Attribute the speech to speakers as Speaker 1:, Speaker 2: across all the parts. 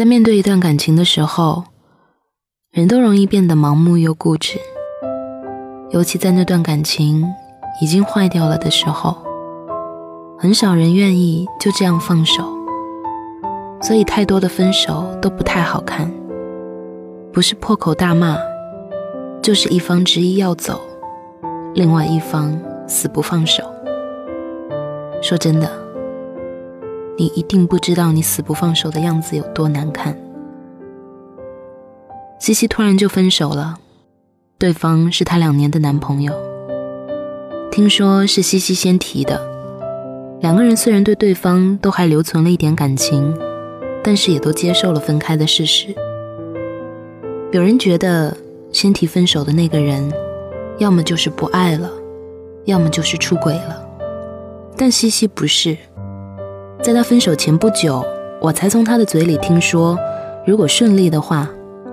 Speaker 1: 在面对一段感情的时候，人都容易变得盲目又固执，尤其在那段感情已经坏掉了的时候，很少人愿意就这样放手，所以太多的分手都不太好看，不是破口大骂，就是一方执意要走，另外一方死不放手。说真的，你一定不知道你死不放手的样子有多难看。西西突然就分手了，对方是她两年的男朋友。听说是西西先提的，两个人虽然对对方都还留存了一点感情，但是也都接受了分开的事实。有人觉得先提分手的那个人，要么就是不爱了，要么就是出轨了。但西西不是，在他分手前不久，我才从他的嘴里听说，如果顺利的话。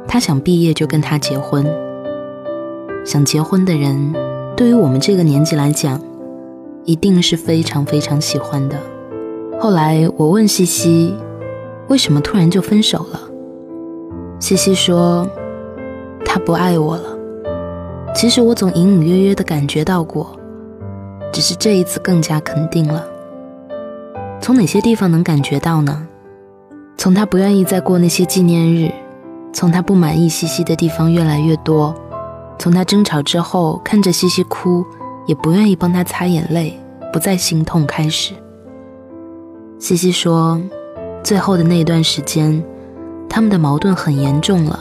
Speaker 1: 他想毕业就跟他结婚。想结婚的人，对于我们这个年纪来讲，一定是非常非常喜欢的。后来我问西西，为什么突然就分手了？西西说，他不爱我了。其实我总隐隐约约的感觉到过，只是这一次更加肯定了。从哪些地方能感觉到呢？从他不愿意再过那些纪念日。从他不满意西西的地方越来越多，从他争吵之后看着西西哭，也不愿意帮他擦眼泪，不再心痛开始。西西说，最后的那段时间，他们的矛盾很严重了。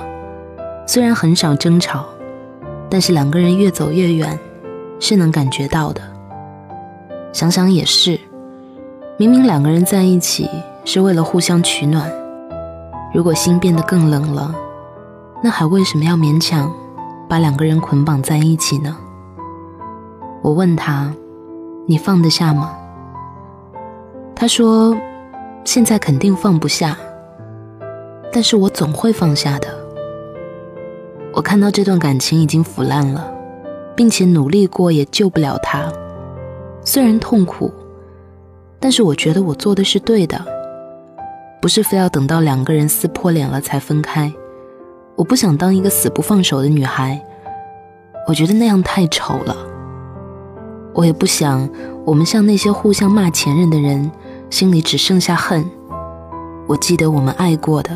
Speaker 1: 虽然很少争吵，但是两个人越走越远，是能感觉到的。想想也是，明明两个人在一起是为了互相取暖，如果心变得更冷了。那还为什么要勉强把两个人捆绑在一起呢？我问他：“你放得下吗？”他说：“现在肯定放不下，但是我总会放下的。”我看到这段感情已经腐烂了，并且努力过也救不了他。虽然痛苦，但是我觉得我做的是对的，不是非要等到两个人撕破脸了才分开。我不想当一个死不放手的女孩，我觉得那样太丑了。我也不想我们像那些互相骂前任的人，心里只剩下恨。我记得我们爱过的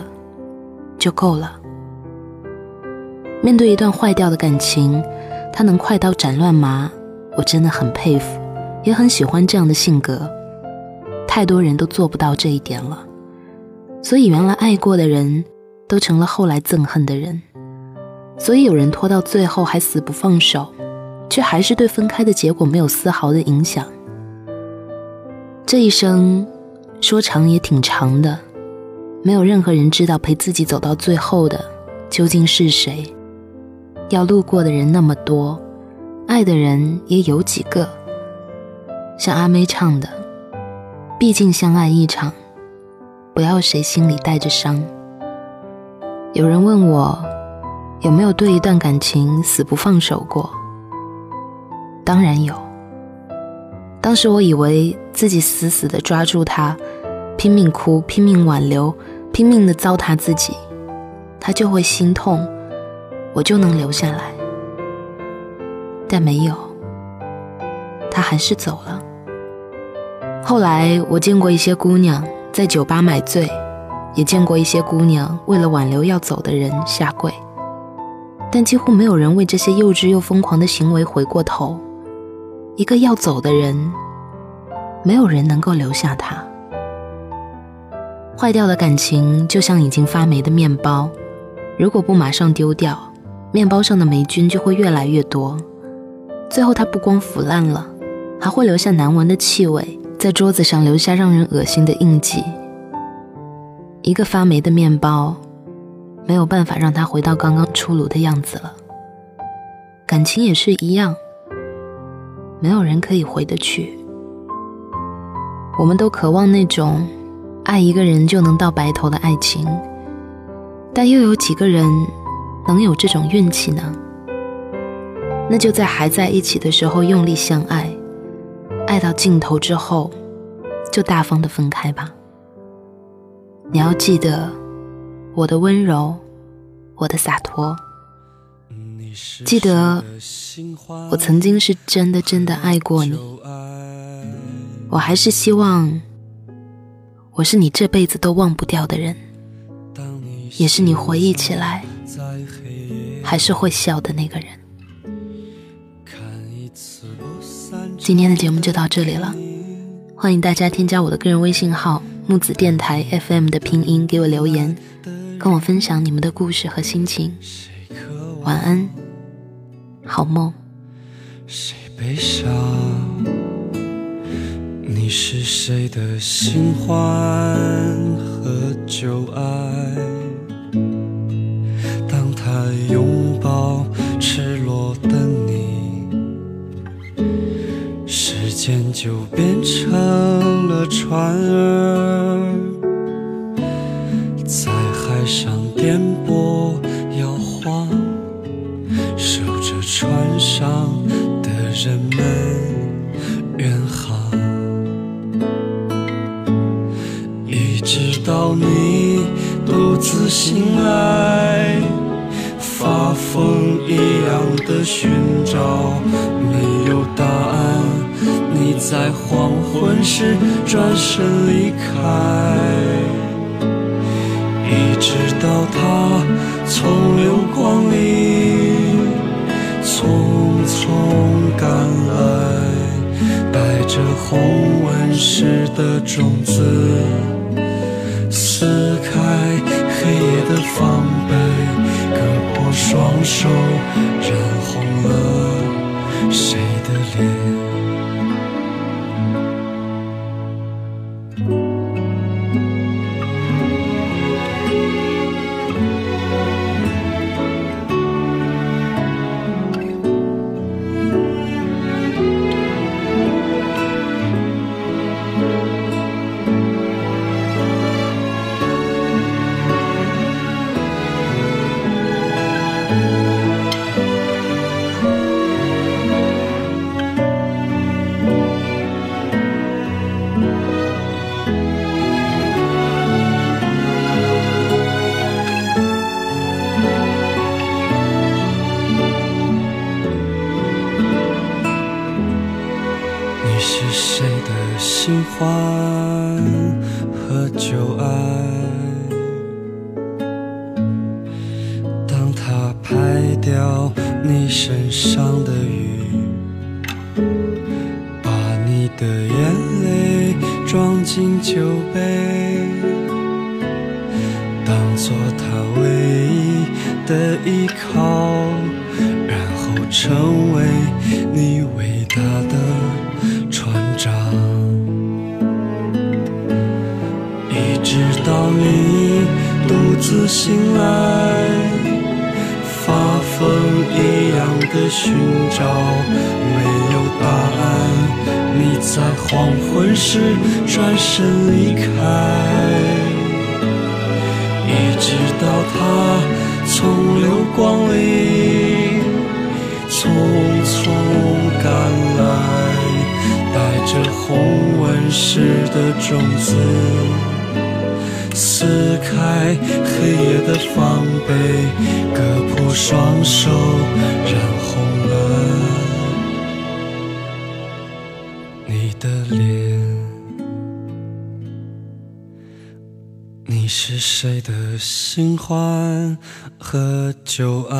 Speaker 1: 就够了。面对一段坏掉的感情，他能快刀斩乱麻，我真的很佩服，也很喜欢这样的性格。太多人都做不到这一点了，所以原来爱过的人。都成了后来憎恨的人，所以有人拖到最后还死不放手，却还是对分开的结果没有丝毫的影响。这一生说长也挺长的，没有任何人知道陪自己走到最后的究竟是谁。要路过的人那么多，爱的人也有几个。像阿妹唱的：“毕竟相爱一场，不要谁心里带着伤。”有人问我有没有对一段感情死不放手过？当然有。当时我以为自己死死的抓住他，拼命哭，拼命挽留，拼命的糟蹋自己，他就会心痛，我就能留下来。但没有，他还是走了。后来我见过一些姑娘在酒吧买醉。也见过一些姑娘为了挽留要走的人下跪，但几乎没有人为这些幼稚又疯狂的行为回过头。一个要走的人，没有人能够留下他。坏掉的感情就像已经发霉的面包，如果不马上丢掉，面包上的霉菌就会越来越多，最后它不光腐烂了，还会留下难闻的气味，在桌子上留下让人恶心的印记。一个发霉的面包，没有办法让它回到刚刚出炉的样子了。感情也是一样，没有人可以回得去。我们都渴望那种爱一个人就能到白头的爱情，但又有几个人能有这种运气呢？那就在还在一起的时候用力相爱，爱到尽头之后，就大方的分开吧。你要记得，我的温柔，我的洒脱。记得我曾经是真的真的爱过你，我还是希望我是你这辈子都忘不掉的人，也是你回忆起来还是会笑的那个人。今天的节目就到这里了，欢迎大家添加我的个人微信号木子电台 FM 的拼音给我留言，跟我分享你们的故事和心情。晚安。好梦。
Speaker 2: 谁悲伤？你是谁的新欢和旧爱？当他就变成了船儿，在海上颠簸摇晃。守着船上的人们远航，一直到你独自醒来，发疯一样的寻找，在黄昏时转身离开，一直到他从流光里。匆匆赶来，带着红纹石的种子，撕开黑夜的防备，割破双手，染红了谁的脸？你是谁的新欢和旧爱，当他拍掉你身上的雨，把你的眼泪装进酒杯，当做他唯一的依靠，然后成为你伟大的船长。直到你独自醒来，发疯一样的寻找，没有答案。你在黄昏时转身离开，一直到他从流光里这红纹石的种子。撕开黑夜的防备，割破双手，染红了你的脸。你是谁的新欢和旧爱？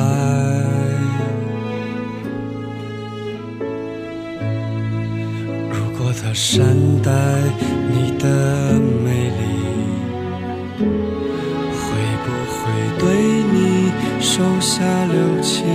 Speaker 2: 我善待你的美丽。会不会对你手下留情，